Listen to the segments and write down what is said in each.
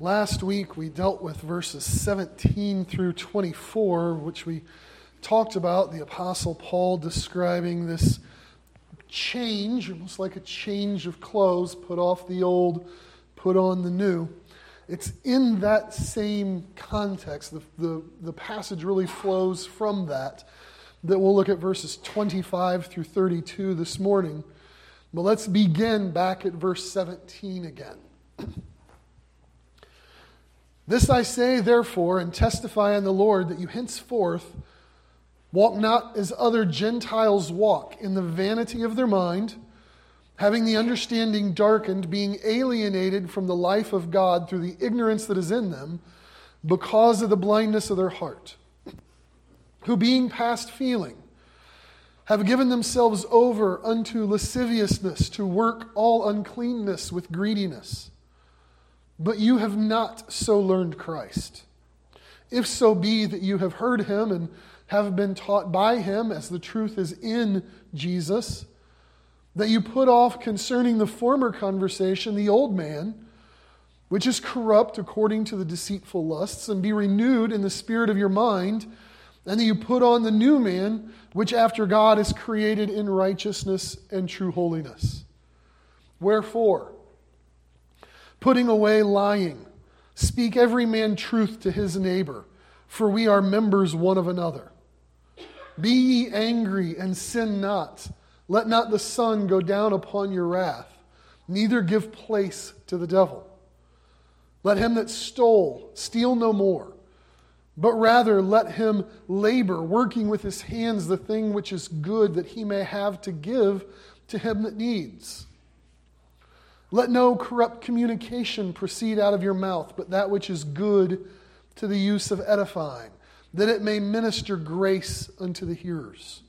Last week we dealt with verses 17 through 24, which we talked about the Apostle Paul describing this change, almost like a change of clothes, put off the old, put on the new. It's in that same context, the, the, the passage really flows from that, that we'll look at verses 25 through 32 this morning. But let's begin back at verse 17 again. This I say, therefore, and testify on the Lord that you henceforth walk not as other Gentiles walk, in the vanity of their mind, having the understanding darkened, being alienated from the life of God through the ignorance that is in them, because of the blindness of their heart, who being past feeling, have given themselves over unto lasciviousness to work all uncleanness with greediness. But you have not so learned Christ. If so be that you have heard him and have been taught by him, as the truth is in Jesus, that you put off concerning the former conversation the old man, which is corrupt according to the deceitful lusts, and be renewed in the spirit of your mind and that you put on the new man, which after God is created in righteousness and true holiness. Wherefore, putting away lying, speak every man truth to his neighbor, for we are members one of another. Be ye angry and sin not. Let not the sun go down upon your wrath, neither give place to the devil. Let him that stole steal no more but rather let him labor, working with his hands the thing which is good, that he may have to give to him that needs. Let no corrupt communication proceed out of your mouth, but that which is good to the use of edifying, that it may minister grace unto the hearers.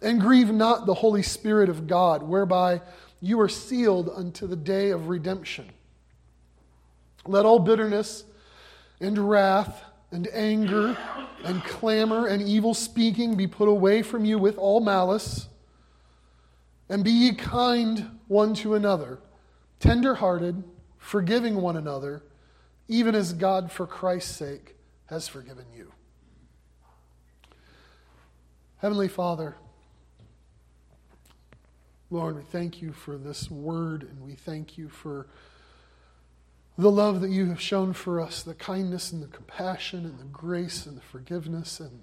And grieve not the Holy Spirit of God, whereby you are sealed unto the day of redemption. Let all bitterness and wrath, and anger and clamor and evil speaking be put away from you with all malice. And be ye kind one to another, tender hearted, forgiving one another, even as God for Christ's sake has forgiven you. Heavenly Father, Lord, we thank you for this word and we thank you for the love that you have shown for us, the kindness and the compassion and the grace and the forgiveness. And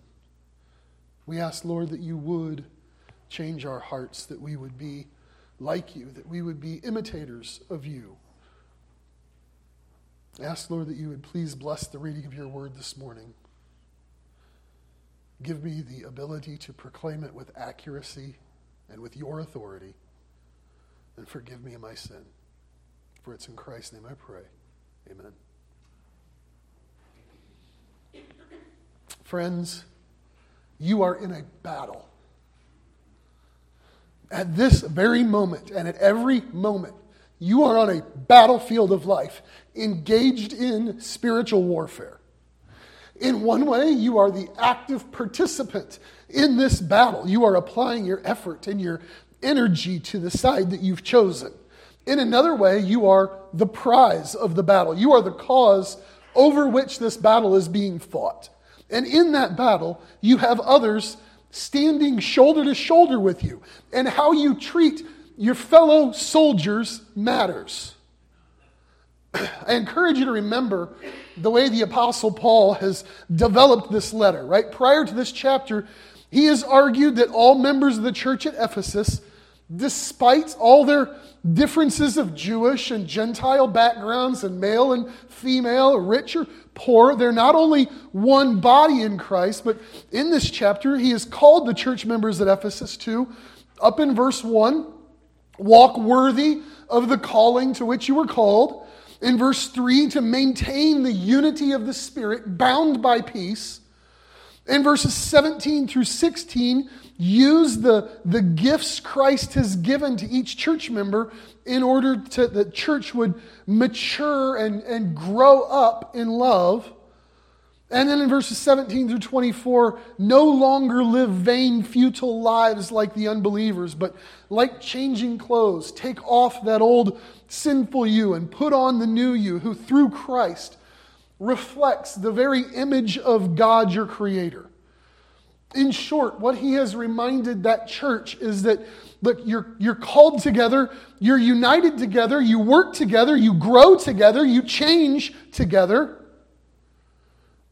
we ask, Lord, that you would change our hearts, that we would be like you, that we would be imitators of you. Ask, Lord, that you would please bless the reading of your word this morning. Give me the ability to proclaim it with accuracy and with your authority. And forgive me my sin. For it's in Christ's name I pray. Amen. Friends, you are in a battle. At this very moment, and at every moment, you are on a battlefield of life, engaged in spiritual warfare. In one way, you are the active participant in this battle. You are applying your effort and your energy to the side that you've chosen. In another way, you are the prize of the battle. You are the cause over which this battle is being fought. And in that battle, you have others standing shoulder to shoulder with you. And how you treat your fellow soldiers matters. I encourage you to remember the way the Apostle Paul has developed this letter, right? Prior to this chapter, he has argued that all members of the church at Ephesus, despite all their differences of Jewish and Gentile backgrounds and male and female, rich or poor. They're not only one body in Christ, but in this chapter, he has called the church members at Ephesus to, up in verse 1, walk worthy of the calling to which you were called. In verse 3, to maintain the unity of the Spirit, bound by peace. In verses 17 through 16, use the, the gifts Christ has given to each church member in order to the church would mature and, and grow up in love. And then in verses 17 through 24, no longer live vain, futile lives like the unbelievers, but like changing clothes, take off that old sinful you and put on the new you, who through Christ reflects the very image of God, your Creator. In short, what he has reminded that church is that look, you're, you're called together, you're united together, you work together, you grow together, you change together.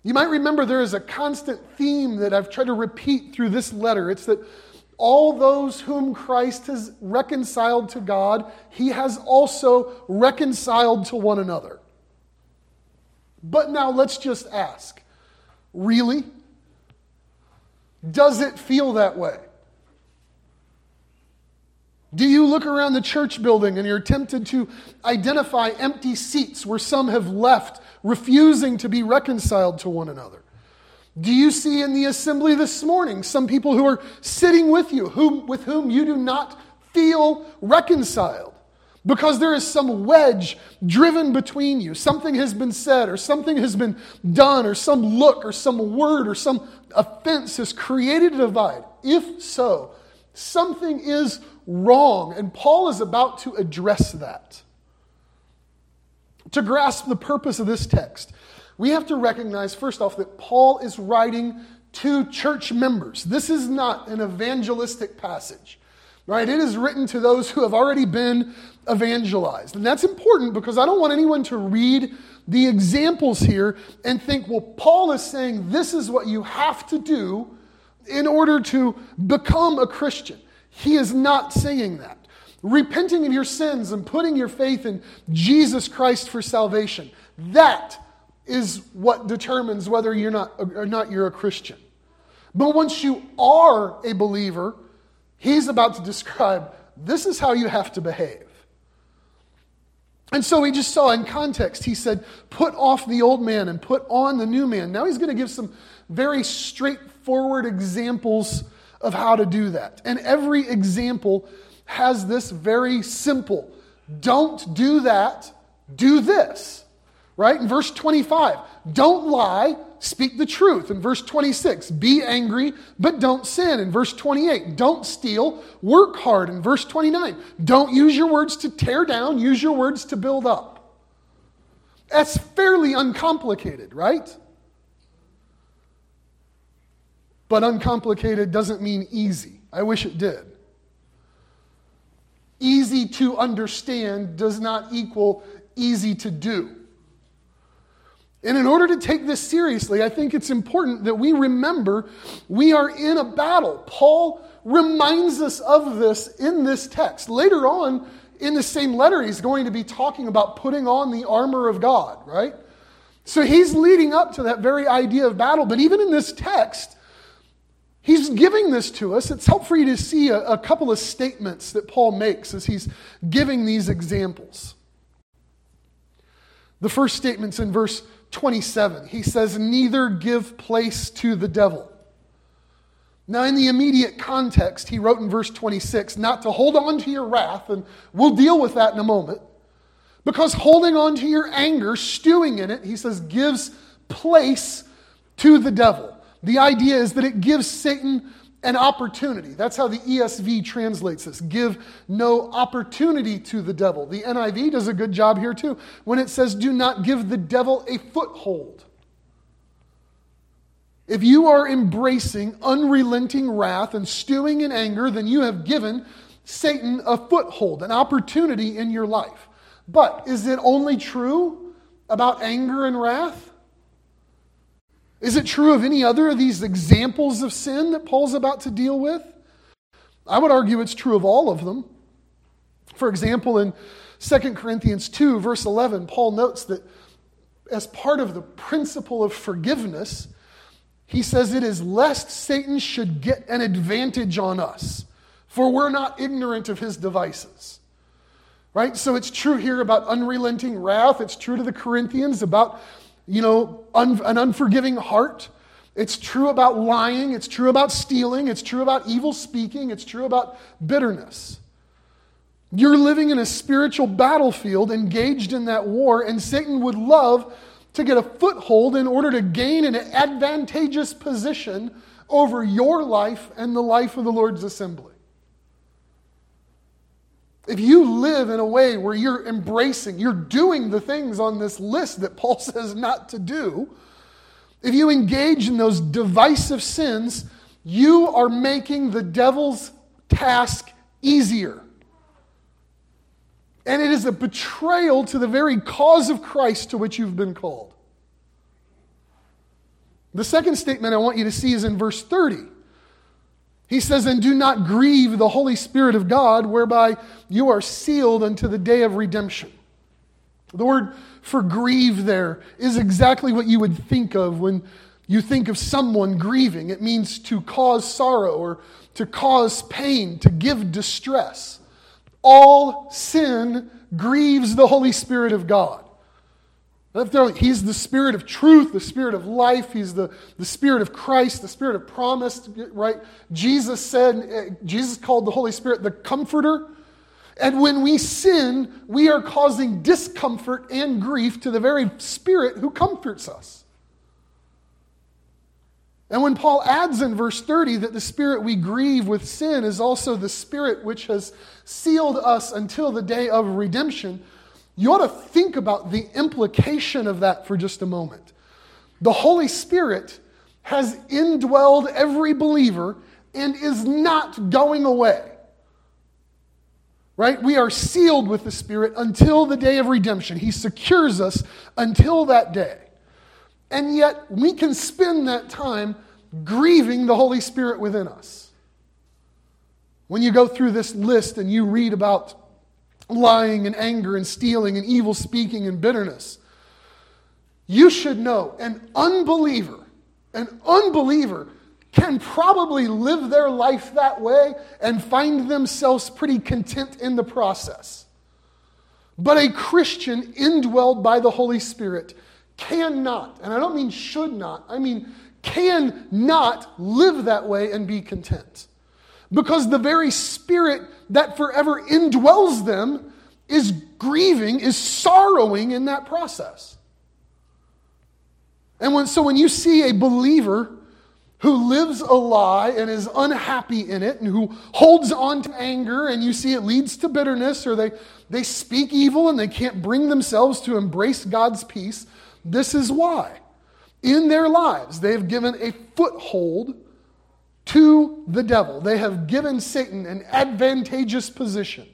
You might remember there is a constant theme that I've tried to repeat through this letter. It's that all those whom Christ has reconciled to God, he has also reconciled to one another. But now let's just ask really? Does it feel that way? Do you look around the church building and you're tempted to identify empty seats where some have left, refusing to be reconciled to one another? Do you see in the assembly this morning some people who are sitting with you, whom, with whom you do not feel reconciled? Because there is some wedge driven between you. Something has been said, or something has been done, or some look, or some word, or some offense has created a divide. If so, something is wrong. And Paul is about to address that. To grasp the purpose of this text, we have to recognize, first off, that Paul is writing to church members. This is not an evangelistic passage, right? It is written to those who have already been evangelized. And that's important because I don't want anyone to read the examples here and think, well, Paul is saying this is what you have to do in order to become a Christian. He is not saying that. Repenting of your sins and putting your faith in Jesus Christ for salvation, that is what determines whether you're not or not you're a Christian. But once you are a believer, he's about to describe this is how you have to behave. And so we just saw in context, he said, put off the old man and put on the new man. Now he's going to give some very straightforward examples of how to do that. And every example has this very simple don't do that, do this. Right? In verse 25, don't lie, speak the truth. In verse 26, be angry, but don't sin. In verse 28, don't steal, work hard. In verse 29, don't use your words to tear down, use your words to build up. That's fairly uncomplicated, right? But uncomplicated doesn't mean easy. I wish it did. Easy to understand does not equal easy to do. And in order to take this seriously, I think it's important that we remember we are in a battle. Paul reminds us of this in this text. Later on in the same letter, he's going to be talking about putting on the armor of God, right? So he's leading up to that very idea of battle. But even in this text, He's giving this to us. It's helpful for you to see a, a couple of statements that Paul makes as he's giving these examples. The first statement's in verse 27. He says, Neither give place to the devil. Now, in the immediate context, he wrote in verse 26 not to hold on to your wrath, and we'll deal with that in a moment. Because holding on to your anger, stewing in it, he says, gives place to the devil. The idea is that it gives Satan an opportunity. That's how the ESV translates this. Give no opportunity to the devil. The NIV does a good job here too when it says, do not give the devil a foothold. If you are embracing unrelenting wrath and stewing in anger, then you have given Satan a foothold, an opportunity in your life. But is it only true about anger and wrath? Is it true of any other of these examples of sin that Paul's about to deal with? I would argue it's true of all of them. For example, in 2 Corinthians 2, verse 11, Paul notes that as part of the principle of forgiveness, he says it is lest Satan should get an advantage on us, for we're not ignorant of his devices. Right? So it's true here about unrelenting wrath. It's true to the Corinthians about you know, un- an unforgiving heart. It's true about lying. It's true about stealing. It's true about evil speaking. It's true about bitterness. You're living in a spiritual battlefield engaged in that war, and Satan would love to get a foothold in order to gain an advantageous position over your life and the life of the Lord's assembly. If you live in a way where you're embracing, you're doing the things on this list that Paul says not to do, if you engage in those divisive sins, you are making the devil's task easier. And it is a betrayal to the very cause of Christ to which you've been called. The second statement I want you to see is in verse 30. He says, And do not grieve the Holy Spirit of God, whereby you are sealed unto the day of redemption. The word for grieve there is exactly what you would think of when you think of someone grieving. It means to cause sorrow or to cause pain, to give distress. All sin grieves the Holy Spirit of God. He's the Spirit of truth, the Spirit of life. He's the, the Spirit of Christ, the Spirit of promise, right? Jesus said, eh, Jesus called the Holy Spirit the Comforter. And when we sin, we are causing discomfort and grief to the very Spirit who comforts us. And when Paul adds in verse 30 that the spirit we grieve with sin is also the spirit which has sealed us until the day of redemption, you ought to think about the implication of that for just a moment. The Holy Spirit has indwelled every believer and is not going away. Right? We are sealed with the Spirit until the day of redemption. He secures us until that day. And yet, we can spend that time grieving the Holy Spirit within us. When you go through this list and you read about lying and anger and stealing and evil speaking and bitterness, you should know an unbeliever, an unbeliever can probably live their life that way and find themselves pretty content in the process. But a Christian indwelled by the Holy Spirit cannot, and I don't mean should not, I mean cannot live that way and be content. Because the very spirit that forever indwells them is grieving, is sorrowing in that process. And when, so when you see a believer who lives a lie and is unhappy in it and who holds on to anger and you see it leads to bitterness or they, they speak evil and they can't bring themselves to embrace God's peace, this is why. In their lives, they have given a foothold to the devil. They have given Satan an advantageous position.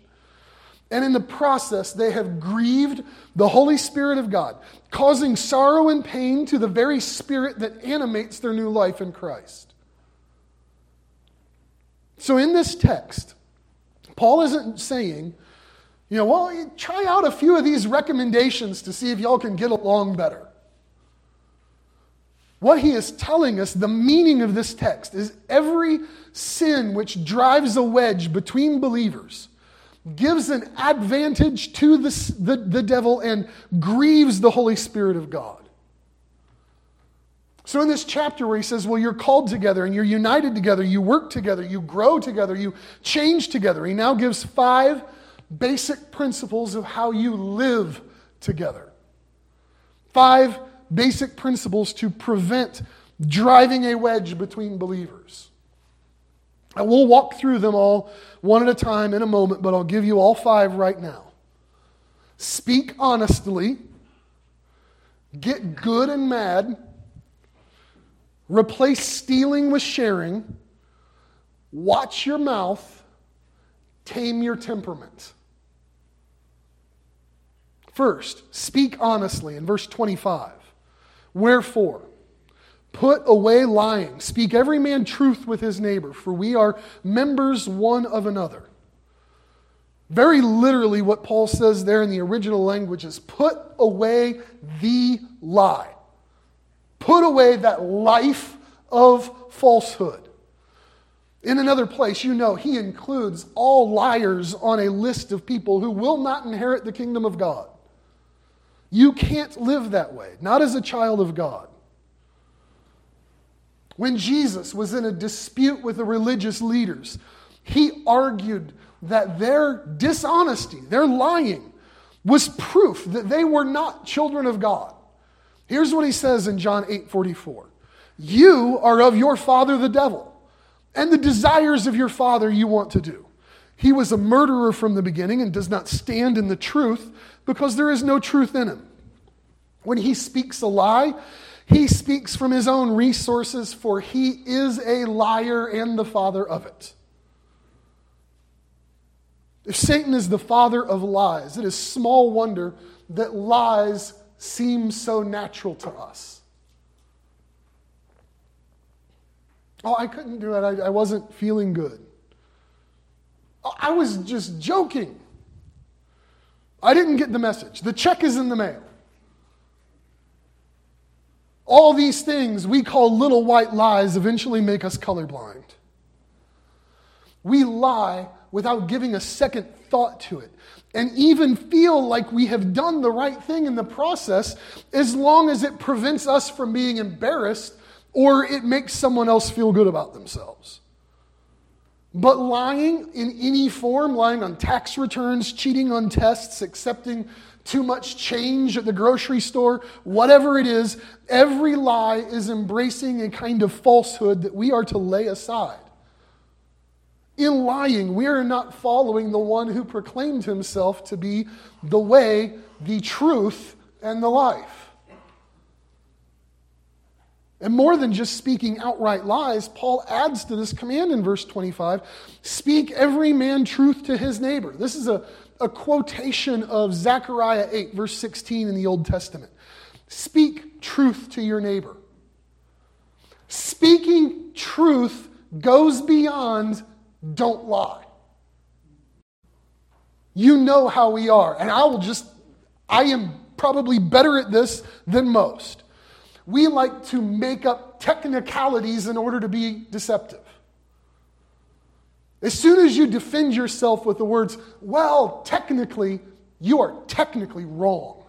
And in the process, they have grieved the Holy Spirit of God, causing sorrow and pain to the very spirit that animates their new life in Christ. So, in this text, Paul isn't saying, you know, well, try out a few of these recommendations to see if y'all can get along better. What he is telling us, the meaning of this text, is every sin which drives a wedge between believers gives an advantage to the, the, the, devil and grieves the Holy Spirit of God. So, in this chapter where he says, Well, you're called together and you're united together, you work together, you grow together, you change together, he now gives five basic principles of how you live together. Five basic principles to prevent driving a wedge between believers. And we'll walk through them all one at a time in a moment, but I'll give you all five right now. Speak honestly, get good and mad, replace stealing with sharing, watch your mouth, tame your temperament. First, speak honestly in verse 25. Wherefore, put away lying, speak every man truth with his neighbor, for we are members one of another. Very literally, what Paul says there in the original language is put away the lie. Put away that life of falsehood. In another place, you know, he includes all liars on a list of people who will not inherit the kingdom of God. You can't live that way, not as a child of God. When Jesus was in a dispute with the religious leaders, he argued that their dishonesty, their lying, was proof that they were not children of God. Here's what he says in John 8 44 You are of your father, the devil, and the desires of your father you want to do. He was a murderer from the beginning and does not stand in the truth because there is no truth in him. When he speaks a lie, he speaks from his own resources, for he is a liar and the father of it. If Satan is the father of lies, it is small wonder that lies seem so natural to us. Oh, I couldn't do it. I, I wasn't feeling good. I was just joking. I didn't get the message. The check is in the mail. All these things we call little white lies eventually make us colorblind. We lie without giving a second thought to it and even feel like we have done the right thing in the process as long as it prevents us from being embarrassed or it makes someone else feel good about themselves. But lying in any form, lying on tax returns, cheating on tests, accepting too much change at the grocery store, whatever it is, every lie is embracing a kind of falsehood that we are to lay aside. In lying, we are not following the one who proclaimed himself to be the way, the truth, and the life. And more than just speaking outright lies, Paul adds to this command in verse 25 speak every man truth to his neighbor. This is a, a quotation of Zechariah 8, verse 16 in the Old Testament. Speak truth to your neighbor. Speaking truth goes beyond don't lie. You know how we are, and I will just, I am probably better at this than most we like to make up technicalities in order to be deceptive. As soon as you defend yourself with the words, well, technically, you are technically wrong.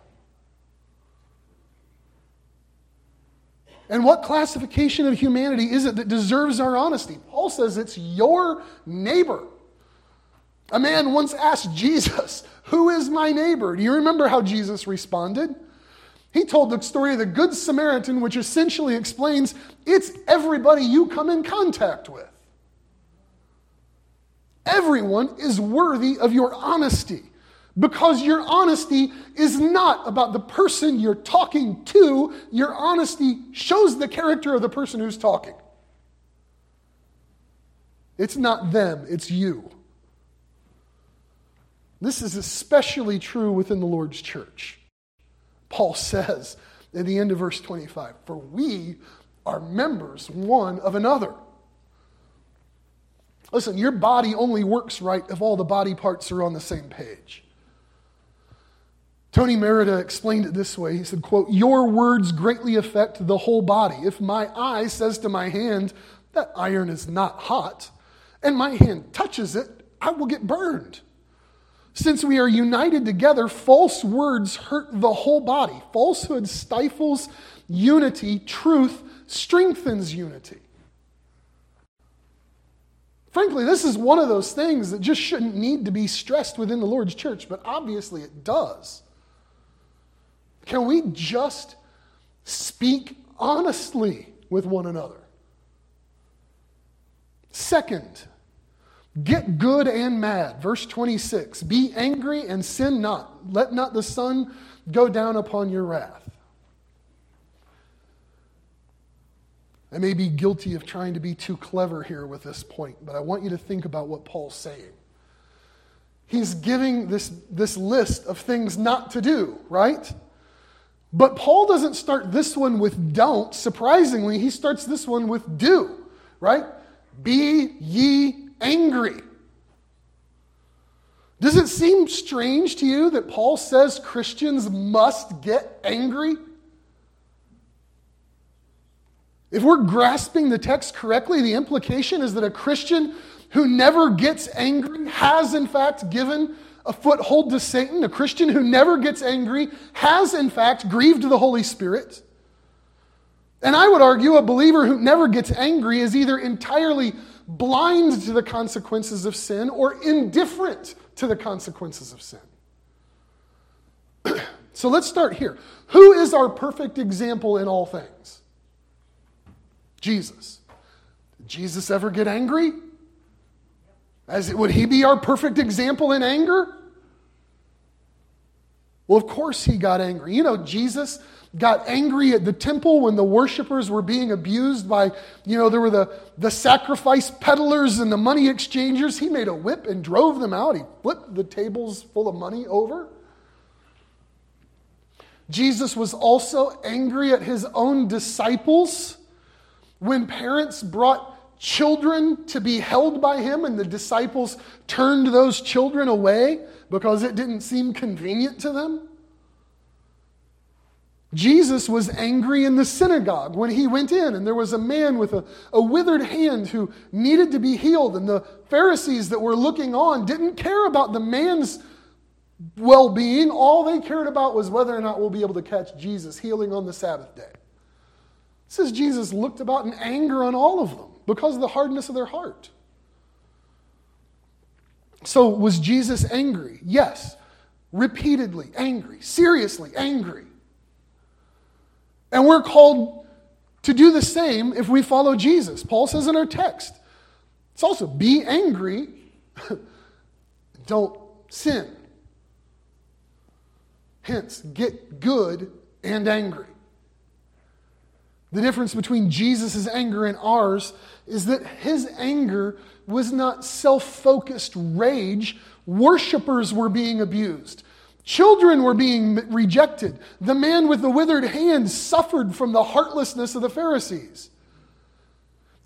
And what classification of humanity is it that deserves our honesty? Paul says it's your neighbor. A man once asked Jesus, Who is my neighbor? Do you remember how Jesus responded? He told the story of the Good Samaritan, which essentially explains it's everybody you come in contact with. Everyone is worthy of your honesty because your honesty is not about the person you're talking to. Your honesty shows the character of the person who's talking. It's not them, it's you. This is especially true within the Lord's church. Paul says at the end of verse 25, For we are members one of another. Listen, your body only works right if all the body parts are on the same page. Tony Merida explained it this way. He said, quote, Your words greatly affect the whole body. If my eye says to my hand, that iron is not hot, and my hand touches it, I will get burned. Since we are united together, false words hurt the whole body. Falsehood stifles unity, truth strengthens unity. Frankly, this is one of those things that just shouldn't need to be stressed within the Lord's church, but obviously it does. Can we just speak honestly with one another? Second, Get good and mad. Verse 26 Be angry and sin not. Let not the sun go down upon your wrath. I may be guilty of trying to be too clever here with this point, but I want you to think about what Paul's saying. He's giving this, this list of things not to do, right? But Paul doesn't start this one with don't. Surprisingly, he starts this one with do, right? Be ye angry. Does it seem strange to you that Paul says Christians must get angry? If we're grasping the text correctly, the implication is that a Christian who never gets angry has, in fact, given a foothold to Satan. A Christian who never gets angry has, in fact, grieved the Holy Spirit. And I would argue a believer who never gets angry is either entirely blind to the consequences of sin or indifferent to the consequences of sin. So let's start here. Who is our perfect example in all things? Jesus. Did Jesus ever get angry? As would he be our perfect example in anger? Well, of course he got angry. You know, Jesus got angry at the temple when the worshipers were being abused by, you know, there were the, the sacrifice peddlers and the money exchangers. He made a whip and drove them out. He flipped the tables full of money over. Jesus was also angry at his own disciples when parents brought children to be held by him and the disciples turned those children away because it didn't seem convenient to them. Jesus was angry in the synagogue when he went in, and there was a man with a, a withered hand who needed to be healed, and the Pharisees that were looking on didn't care about the man's well being. All they cared about was whether or not we'll be able to catch Jesus healing on the Sabbath day. It says Jesus looked about in anger on all of them because of the hardness of their heart. So, was Jesus angry? Yes. Repeatedly angry, seriously angry. And we're called to do the same if we follow Jesus. Paul says in our text. It's also be angry, don't sin. Hence, get good and angry. The difference between Jesus' anger and ours is that his anger was not self focused rage. Worshippers were being abused. Children were being rejected. The man with the withered hand suffered from the heartlessness of the Pharisees.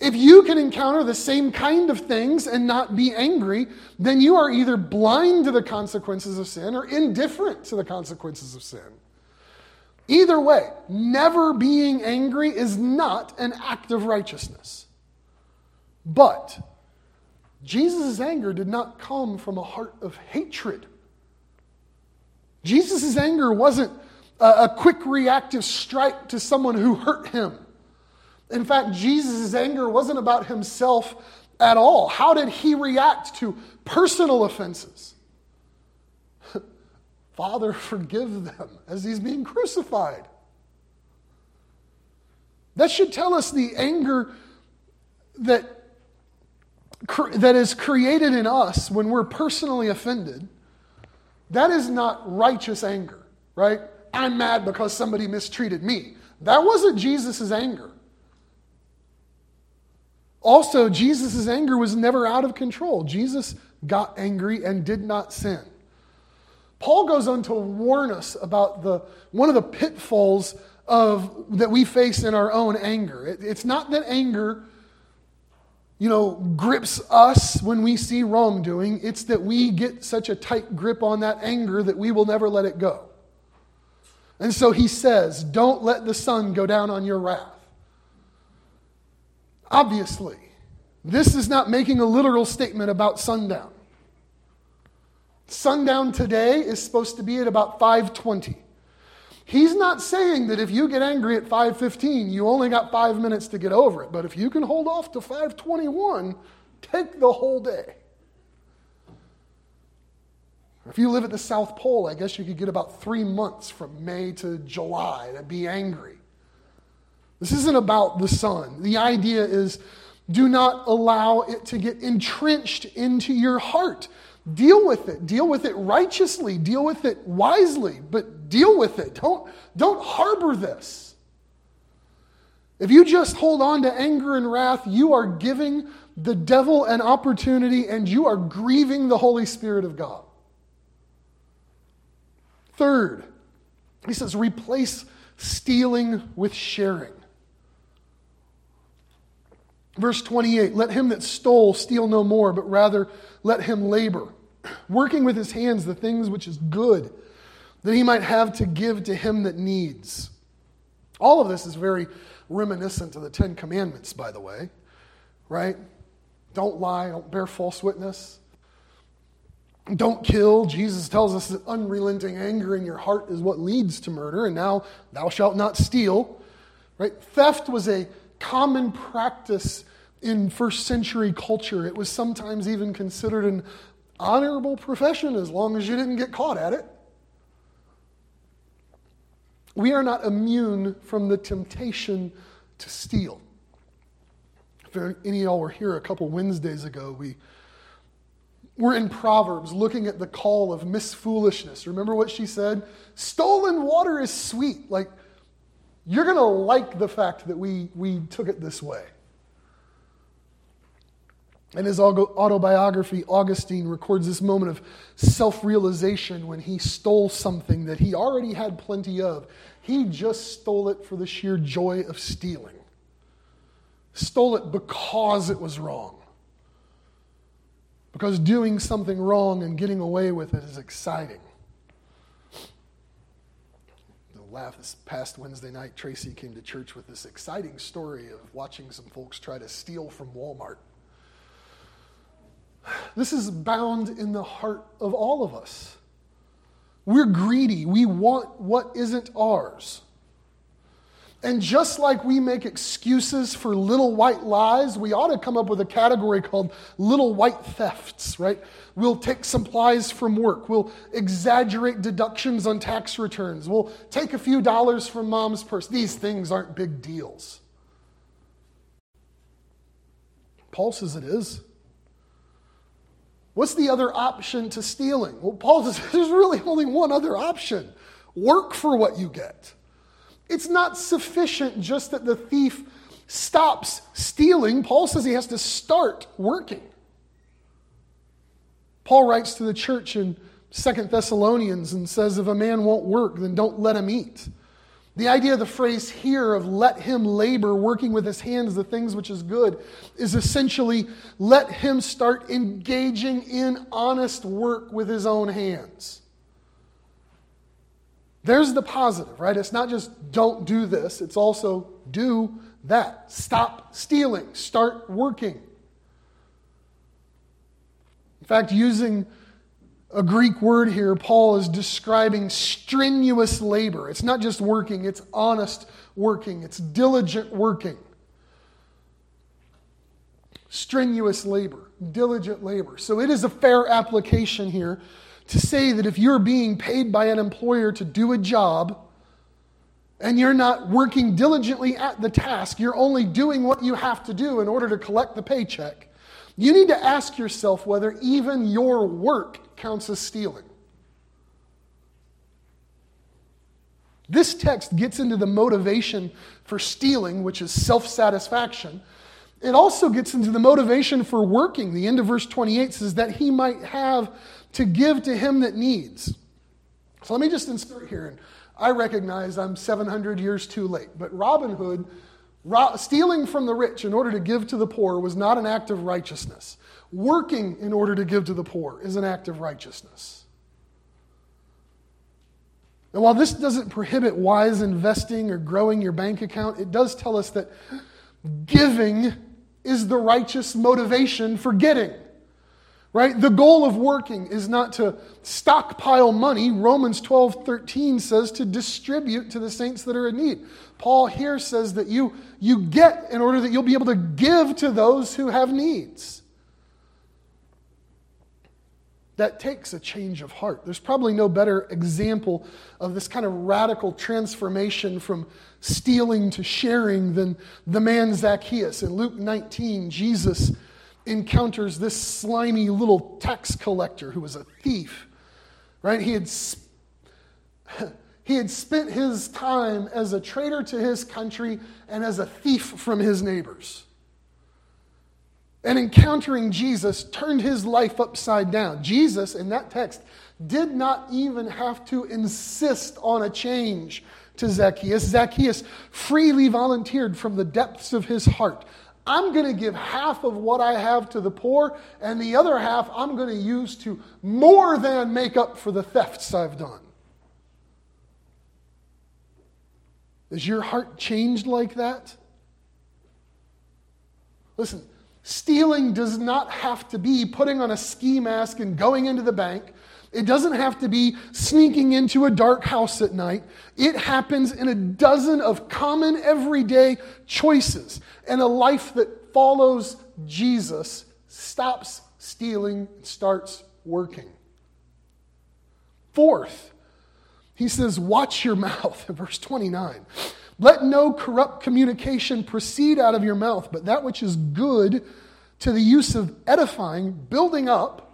If you can encounter the same kind of things and not be angry, then you are either blind to the consequences of sin or indifferent to the consequences of sin. Either way, never being angry is not an act of righteousness. But Jesus' anger did not come from a heart of hatred. Jesus' anger wasn't a, a quick reactive strike to someone who hurt him. In fact, Jesus' anger wasn't about himself at all. How did he react to personal offenses? Father, forgive them as he's being crucified. That should tell us the anger that, that is created in us when we're personally offended that is not righteous anger, right? I'm mad because somebody mistreated me. That wasn't Jesus' anger. Also, Jesus' anger was never out of control. Jesus got angry and did not sin. Paul goes on to warn us about the, one of the pitfalls of, that we face in our own anger. It, it's not that anger you know, grips us when we see wrongdoing. It's that we get such a tight grip on that anger that we will never let it go. And so he says, Don't let the sun go down on your wrath. Obviously, this is not making a literal statement about sundown. Sundown today is supposed to be at about 520. He's not saying that if you get angry at 5:15, you only got 5 minutes to get over it, but if you can hold off to 5:21, take the whole day. If you live at the South Pole, I guess you could get about 3 months from May to July to be angry. This isn't about the sun. The idea is do not allow it to get entrenched into your heart. Deal with it. Deal with it righteously. Deal with it wisely, but deal with it. Don't, don't harbor this. If you just hold on to anger and wrath, you are giving the devil an opportunity and you are grieving the Holy Spirit of God. Third, he says, replace stealing with sharing. Verse 28 Let him that stole steal no more, but rather let him labor, working with his hands the things which is good, that he might have to give to him that needs. All of this is very reminiscent of the Ten Commandments, by the way, right? Don't lie, don't bear false witness. Don't kill. Jesus tells us that unrelenting anger in your heart is what leads to murder. And now, thou shalt not steal. Right? Theft was a common practice in first century culture. It was sometimes even considered an honorable profession as long as you didn't get caught at it. We are not immune from the temptation to steal. If any of y'all were here a couple Wednesdays ago, we were in Proverbs looking at the call of Miss Foolishness. Remember what she said? Stolen water is sweet. Like, you're going to like the fact that we, we took it this way. In his autobiography, Augustine records this moment of self realization when he stole something that he already had plenty of. He just stole it for the sheer joy of stealing, stole it because it was wrong. Because doing something wrong and getting away with it is exciting. The laugh this past Wednesday night, Tracy came to church with this exciting story of watching some folks try to steal from Walmart. This is bound in the heart of all of us. We're greedy. We want what isn't ours. And just like we make excuses for little white lies, we ought to come up with a category called little white thefts, right? We'll take supplies from work. We'll exaggerate deductions on tax returns. We'll take a few dollars from mom's purse. These things aren't big deals. Paul says it is. What's the other option to stealing? Well, Paul says there's really only one other option work for what you get. It's not sufficient just that the thief stops stealing. Paul says he has to start working. Paul writes to the church in Second Thessalonians and says, If a man won't work, then don't let him eat. The idea of the phrase here of let him labor, working with his hands the things which is good, is essentially let him start engaging in honest work with his own hands. There's the positive, right? It's not just don't do this, it's also do that. Stop stealing, start working. In fact, using a Greek word here, Paul is describing strenuous labor. It's not just working, it's honest working, it's diligent working. Strenuous labor, diligent labor. So it is a fair application here to say that if you're being paid by an employer to do a job and you're not working diligently at the task, you're only doing what you have to do in order to collect the paycheck, you need to ask yourself whether even your work counts as stealing. This text gets into the motivation for stealing, which is self satisfaction. It also gets into the motivation for working. The end of verse 28 says that he might have to give to him that needs. So let me just insert here. And I recognize I'm 700 years too late, but Robin Hood, stealing from the rich in order to give to the poor, was not an act of righteousness working in order to give to the poor is an act of righteousness. And while this doesn't prohibit wise investing or growing your bank account, it does tell us that giving is the righteous motivation for getting. Right? The goal of working is not to stockpile money. Romans 12, 13 says to distribute to the saints that are in need. Paul here says that you, you get in order that you'll be able to give to those who have needs that takes a change of heart. There's probably no better example of this kind of radical transformation from stealing to sharing than the man Zacchaeus. In Luke 19, Jesus encounters this slimy little tax collector who was a thief. Right? He had he had spent his time as a traitor to his country and as a thief from his neighbors and encountering Jesus turned his life upside down. Jesus, in that text, did not even have to insist on a change to Zacchaeus. Zacchaeus freely volunteered from the depths of his heart. I'm going to give half of what I have to the poor, and the other half I'm going to use to more than make up for the thefts I've done. Is your heart changed like that? Listen, Stealing does not have to be putting on a ski mask and going into the bank. It doesn't have to be sneaking into a dark house at night. It happens in a dozen of common everyday choices. And a life that follows Jesus stops stealing and starts working. Fourth, He says, Watch your mouth, in verse 29. Let no corrupt communication proceed out of your mouth, but that which is good to the use of edifying, building up,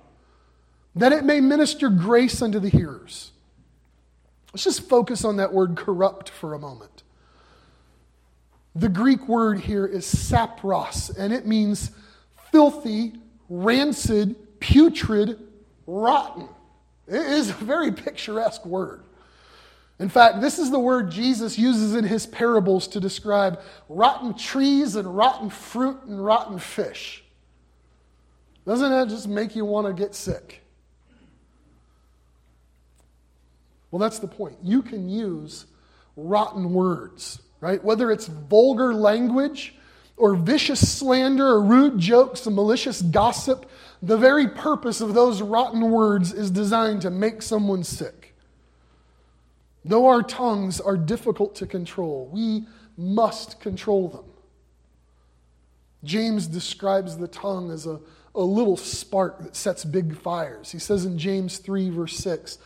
that it may minister grace unto the hearers. Let's just focus on that word corrupt for a moment. The Greek word here is sapros, and it means filthy, rancid, putrid, rotten. It is a very picturesque word. In fact, this is the word Jesus uses in his parables to describe rotten trees and rotten fruit and rotten fish. Doesn't that just make you want to get sick? Well, that's the point. You can use rotten words, right? Whether it's vulgar language or vicious slander or rude jokes and malicious gossip, the very purpose of those rotten words is designed to make someone sick. Though our tongues are difficult to control, we must control them. James describes the tongue as a, a little spark that sets big fires. He says in James 3, verse 6,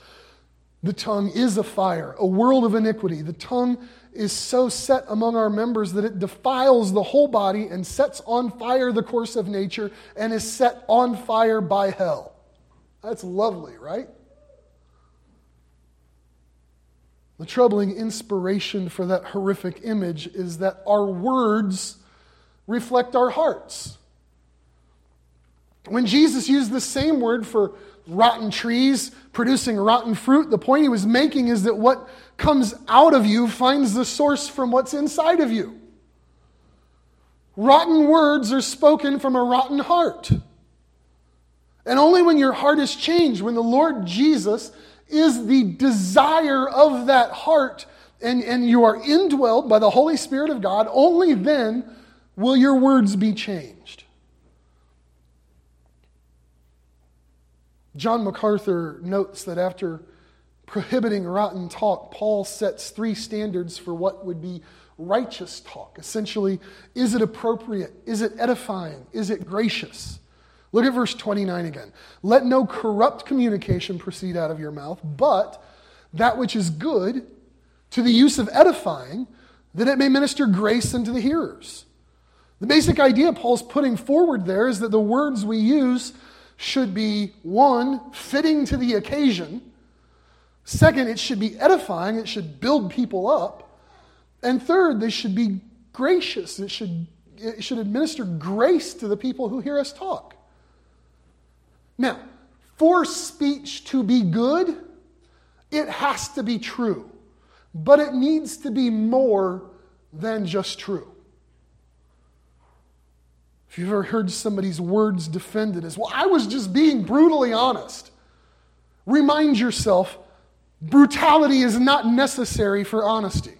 the tongue is a fire, a world of iniquity. The tongue is so set among our members that it defiles the whole body and sets on fire the course of nature and is set on fire by hell. That's lovely, right? The troubling inspiration for that horrific image is that our words reflect our hearts. When Jesus used the same word for rotten trees producing rotten fruit, the point he was making is that what comes out of you finds the source from what's inside of you. Rotten words are spoken from a rotten heart. And only when your heart is changed, when the Lord Jesus is the desire of that heart, and, and you are indwelled by the Holy Spirit of God, only then will your words be changed. John MacArthur notes that after prohibiting rotten talk, Paul sets three standards for what would be righteous talk. Essentially, is it appropriate? Is it edifying? Is it gracious? Look at verse 29 again. Let no corrupt communication proceed out of your mouth, but that which is good to the use of edifying, that it may minister grace unto the hearers. The basic idea Paul's putting forward there is that the words we use should be one, fitting to the occasion. Second, it should be edifying, it should build people up. And third, they should be gracious, it should, it should administer grace to the people who hear us talk. Now, for speech to be good, it has to be true, but it needs to be more than just true. If you've ever heard somebody's words defended as, well, I was just being brutally honest, remind yourself brutality is not necessary for honesty.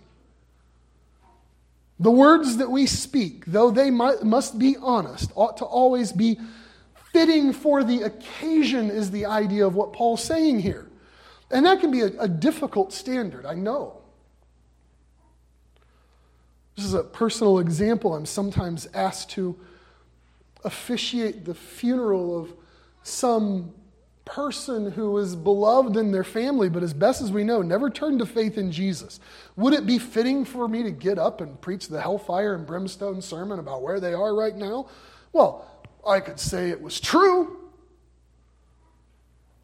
The words that we speak, though they must be honest, ought to always be fitting for the occasion, is the idea of what Paul's saying here. And that can be a, a difficult standard, I know. This is a personal example I'm sometimes asked to officiate the funeral of some person who was beloved in their family, but as best as we know, never turned to faith in Jesus. Would it be fitting for me to get up and preach the hellfire and brimstone sermon about where they are right now? Well, I could say it was true,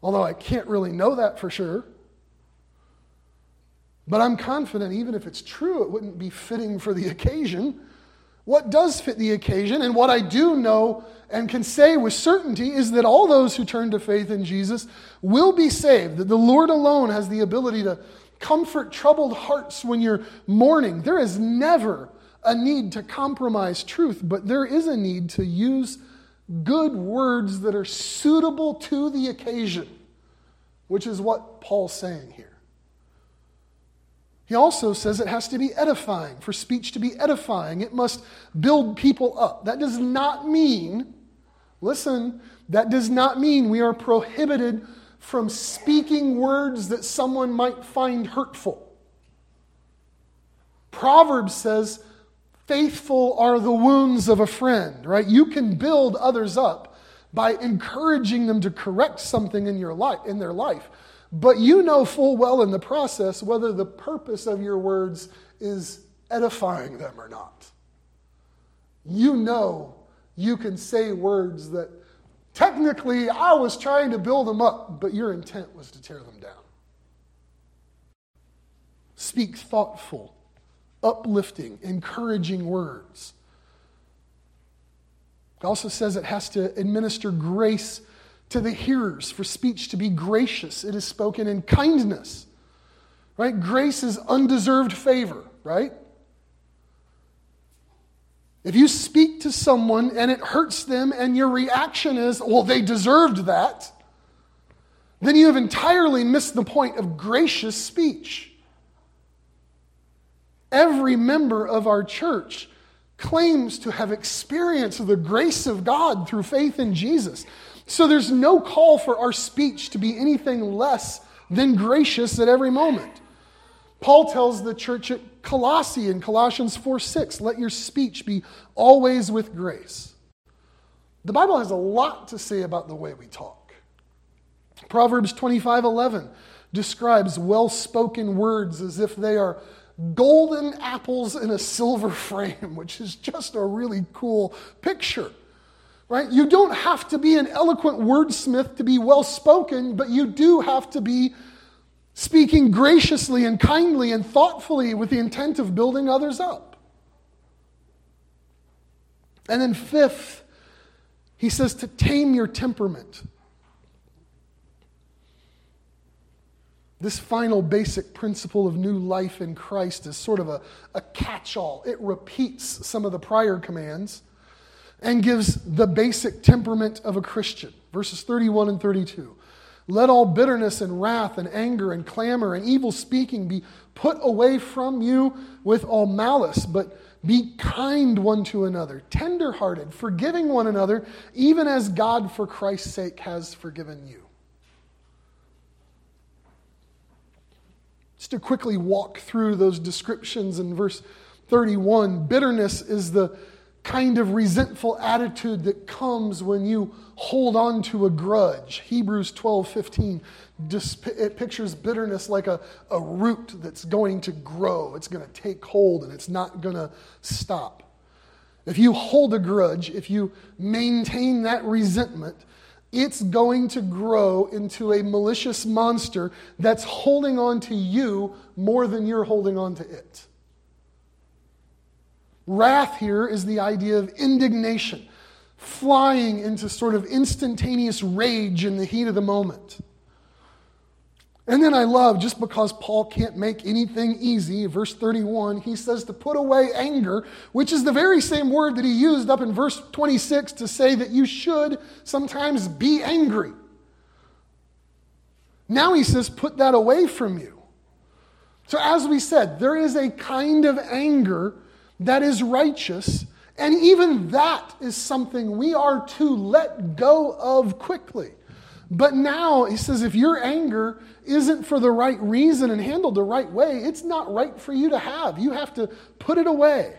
although I can't really know that for sure. But I'm confident, even if it's true, it wouldn't be fitting for the occasion. What does fit the occasion, and what I do know and can say with certainty, is that all those who turn to faith in Jesus will be saved, that the Lord alone has the ability to comfort troubled hearts when you're mourning. There is never a need to compromise truth, but there is a need to use good words that are suitable to the occasion, which is what Paul's saying here. He also says it has to be edifying. For speech to be edifying, it must build people up. That does not mean, listen, that does not mean we are prohibited from speaking words that someone might find hurtful. Proverbs says, faithful are the wounds of a friend, right? You can build others up by encouraging them to correct something in your life in their life. But you know full well in the process whether the purpose of your words is edifying them or not. You know you can say words that technically I was trying to build them up, but your intent was to tear them down. Speak thoughtful, uplifting, encouraging words. It also says it has to administer grace to the hearers for speech to be gracious. It is spoken in kindness. Right? Grace is undeserved favor, right? If you speak to someone and it hurts them and your reaction is, well, they deserved that, then you have entirely missed the point of gracious speech. Every member of our church claims to have experienced the grace of God through faith in Jesus. So there's no call for our speech to be anything less than gracious at every moment. Paul tells the church at Colossae in Colossians 4 6, let your speech be always with grace. The Bible has a lot to say about the way we talk. Proverbs 25 11 describes well spoken words as if they are golden apples in a silver frame, which is just a really cool picture. Right? You don't have to be an eloquent wordsmith to be well spoken, but you do have to be speaking graciously and kindly and thoughtfully with the intent of building others up. And then, fifth, he says to tame your temperament. This final basic principle of new life in Christ is sort of a, a catch all. It repeats some of the prior commands and gives the basic temperament of a Christian. Verses 31 and 32. Let all bitterness and wrath and anger and clamor and evil speaking be put away from you with all malice, but be kind one to another, tenderhearted, forgiving one another, even as God for Christ's sake has forgiven you. Just to quickly walk through those descriptions in verse 31, bitterness is the kind of resentful attitude that comes when you hold on to a grudge. Hebrews 12 15, it pictures bitterness like a, a root that's going to grow, it's going to take hold, and it's not going to stop. If you hold a grudge, if you maintain that resentment, it's going to grow into a malicious monster that's holding on to you more than you're holding on to it. Wrath here is the idea of indignation, flying into sort of instantaneous rage in the heat of the moment. And then I love, just because Paul can't make anything easy, verse 31, he says to put away anger, which is the very same word that he used up in verse 26 to say that you should sometimes be angry. Now he says, put that away from you. So, as we said, there is a kind of anger that is righteous, and even that is something we are to let go of quickly. But now, he says, if your anger isn't for the right reason and handled the right way, it's not right for you to have. You have to put it away.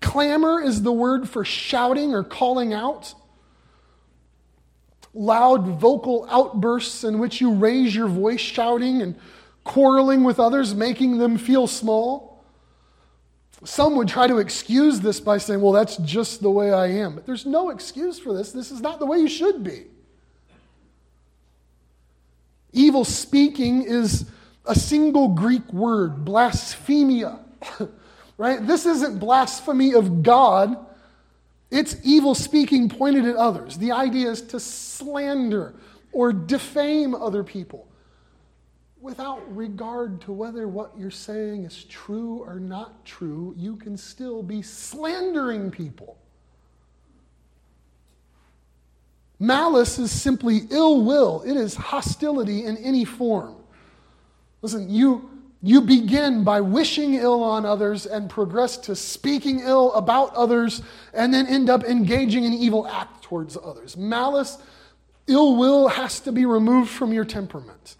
Clamor is the word for shouting or calling out. Loud vocal outbursts in which you raise your voice shouting and quarreling with others, making them feel small. Some would try to excuse this by saying, well, that's just the way I am. But there's no excuse for this. This is not the way you should be. Evil speaking is a single Greek word, blasphemia. right? This isn't blasphemy of God, it's evil speaking pointed at others. The idea is to slander or defame other people without regard to whether what you're saying is true or not true. You can still be slandering people. Malice is simply ill will, it is hostility in any form. Listen, you, you begin by wishing ill on others and progress to speaking ill about others and then end up engaging in evil act towards others. Malice, ill will has to be removed from your temperament.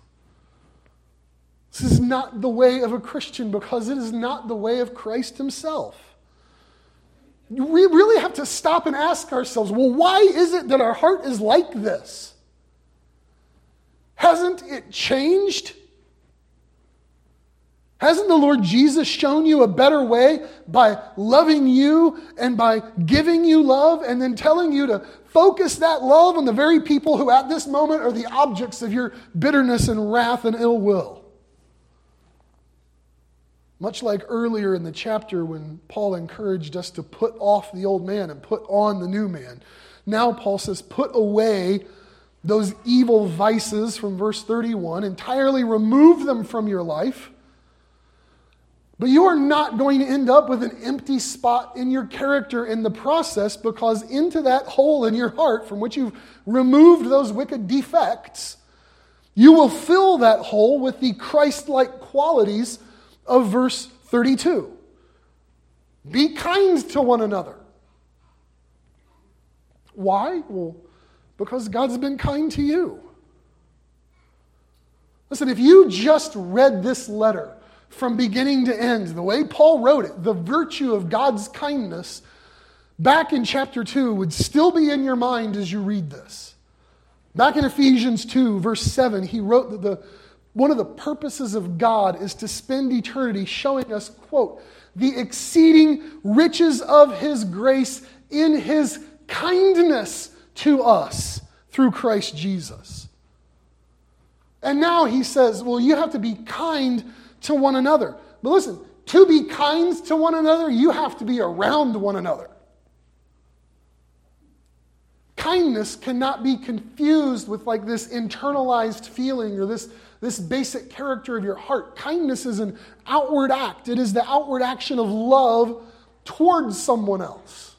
This is not the way of a Christian because it is not the way of Christ himself. We really have to stop and ask ourselves well, why is it that our heart is like this? Hasn't it changed? Hasn't the Lord Jesus shown you a better way by loving you and by giving you love and then telling you to focus that love on the very people who at this moment are the objects of your bitterness and wrath and ill will? Much like earlier in the chapter when Paul encouraged us to put off the old man and put on the new man, now Paul says, put away those evil vices from verse 31, entirely remove them from your life. But you are not going to end up with an empty spot in your character in the process because into that hole in your heart from which you've removed those wicked defects, you will fill that hole with the Christ like qualities of verse 32. Be kind to one another. Why? Well, because God's been kind to you. Listen, if you just read this letter from beginning to end, the way Paul wrote it, the virtue of God's kindness back in chapter 2 would still be in your mind as you read this. Back in Ephesians 2, verse 7, he wrote that the one of the purposes of God is to spend eternity showing us, quote, the exceeding riches of his grace in his kindness to us through Christ Jesus. And now he says, well, you have to be kind to one another. But listen, to be kind to one another, you have to be around one another. Kindness cannot be confused with like this internalized feeling or this this basic character of your heart. Kindness is an outward act, it is the outward action of love towards someone else.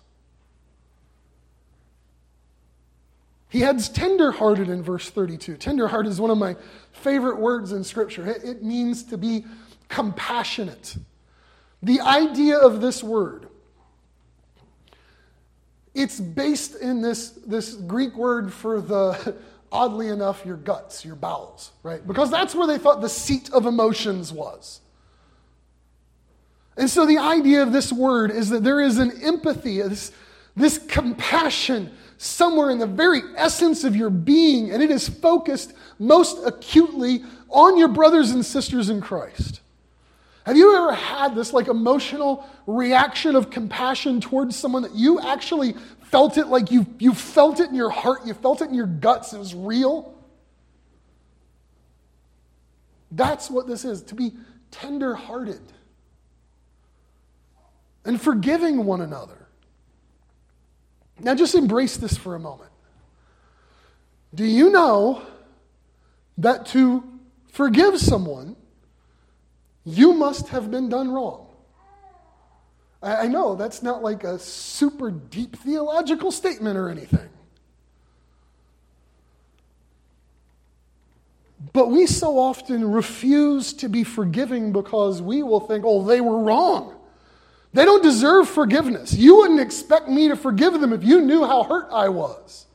He adds tenderhearted in verse 32. Tenderhearted is one of my favorite words in Scripture. It, it means to be compassionate. The idea of this word, it's based in this, this Greek word for the, oddly enough, your guts, your bowels, right? Because that's where they thought the seat of emotions was. And so the idea of this word is that there is an empathy, this, this compassion somewhere in the very essence of your being, and it is focused most acutely on your brothers and sisters in Christ. Have you ever had this like emotional reaction of compassion towards someone that you actually felt it like you, you felt it in your heart, you felt it in your guts, it was real. That's what this is to be tender hearted and forgiving one another. Now, just embrace this for a moment. Do you know that to forgive someone, you must have been done wrong? I know that's not like a super deep theological statement or anything. But we so often refuse to be forgiving because we will think, oh, they were wrong. They don't deserve forgiveness. You wouldn't expect me to forgive them if you knew how hurt I was.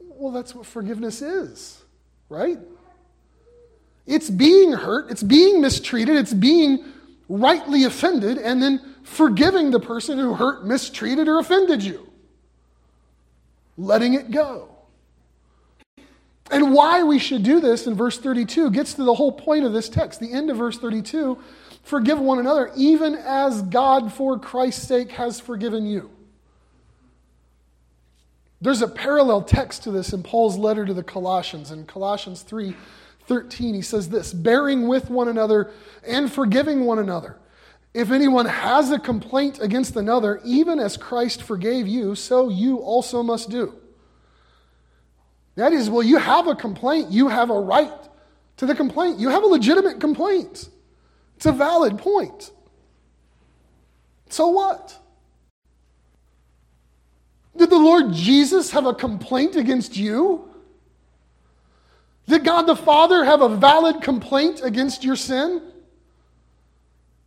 Well, that's what forgiveness is, right? It's being hurt, it's being mistreated, it's being rightly offended and then forgiving the person who hurt, mistreated, or offended you. Letting it go. And why we should do this in verse 32 gets to the whole point of this text. The end of verse 32 forgive one another, even as God, for Christ's sake, has forgiven you. There's a parallel text to this in Paul's letter to the Colossians. In Colossians 3 13, he says this bearing with one another and forgiving one another. If anyone has a complaint against another, even as Christ forgave you, so you also must do. That is, well, you have a complaint. You have a right to the complaint. You have a legitimate complaint. It's a valid point. So what? Did the Lord Jesus have a complaint against you? Did God the Father have a valid complaint against your sin?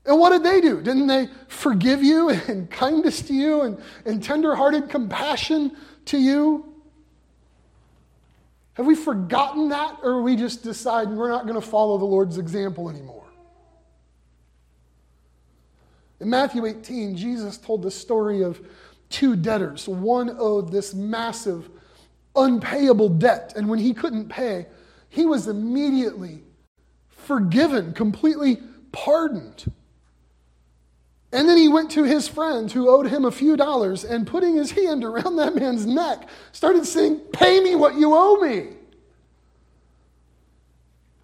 And what did they do? Didn't they forgive you and kindness to you and, and tenderhearted compassion to you? Have we forgotten that, or we just decide we're not going to follow the Lord's example anymore? In Matthew 18, Jesus told the story of two debtors. One owed this massive, unpayable debt, and when he couldn't pay, he was immediately forgiven, completely pardoned. And then he went to his friend who owed him a few dollars and putting his hand around that man's neck, started saying, Pay me what you owe me.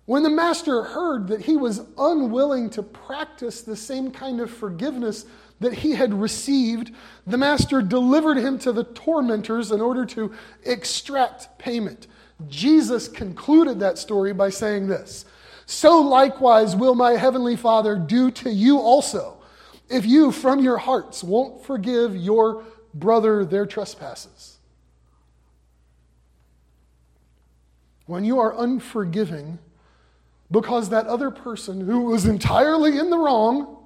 When the master heard that he was unwilling to practice the same kind of forgiveness that he had received, the master delivered him to the tormentors in order to extract payment. Jesus concluded that story by saying this So likewise will my heavenly Father do to you also if you from your hearts won't forgive your brother their trespasses. When you are unforgiving because that other person who was entirely in the wrong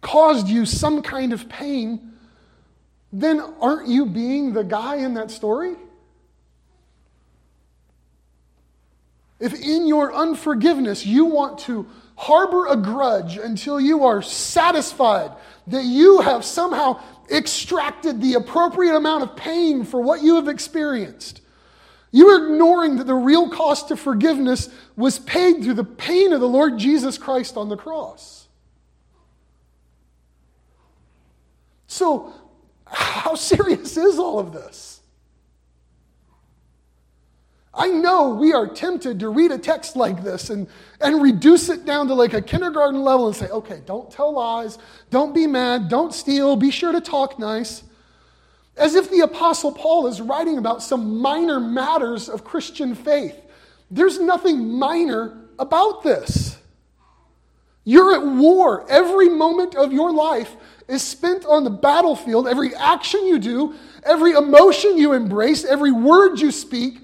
caused you some kind of pain, then aren't you being the guy in that story? If in your unforgiveness you want to harbor a grudge until you are satisfied that you have somehow extracted the appropriate amount of pain for what you have experienced. You are ignoring that the real cost of forgiveness was paid through the pain of the Lord Jesus Christ on the cross. So, how serious is all of this? I know we are tempted to read a text like this and, and reduce it down to like a kindergarten level and say, okay, don't tell lies, don't be mad, don't steal, be sure to talk nice. As if the Apostle Paul is writing about some minor matters of Christian faith. There's nothing minor about this. You're at war. Every moment of your life is spent on the battlefield. Every action you do, every emotion you embrace, every word you speak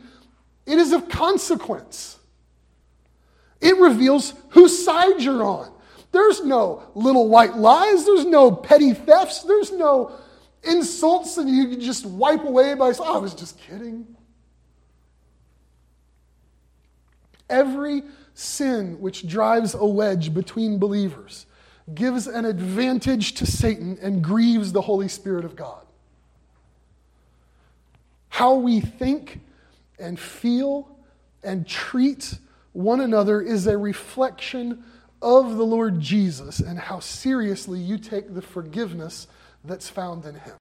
it is of consequence. It reveals whose side you're on. There's no little white lies, there's no petty thefts, there's no insults that you can just wipe away by saying, oh, I was just kidding. Every sin which drives a wedge between believers gives an advantage to Satan and grieves the Holy Spirit of God. How we think and feel and treat one another is a reflection of the Lord Jesus and how seriously you take the forgiveness that's found in him.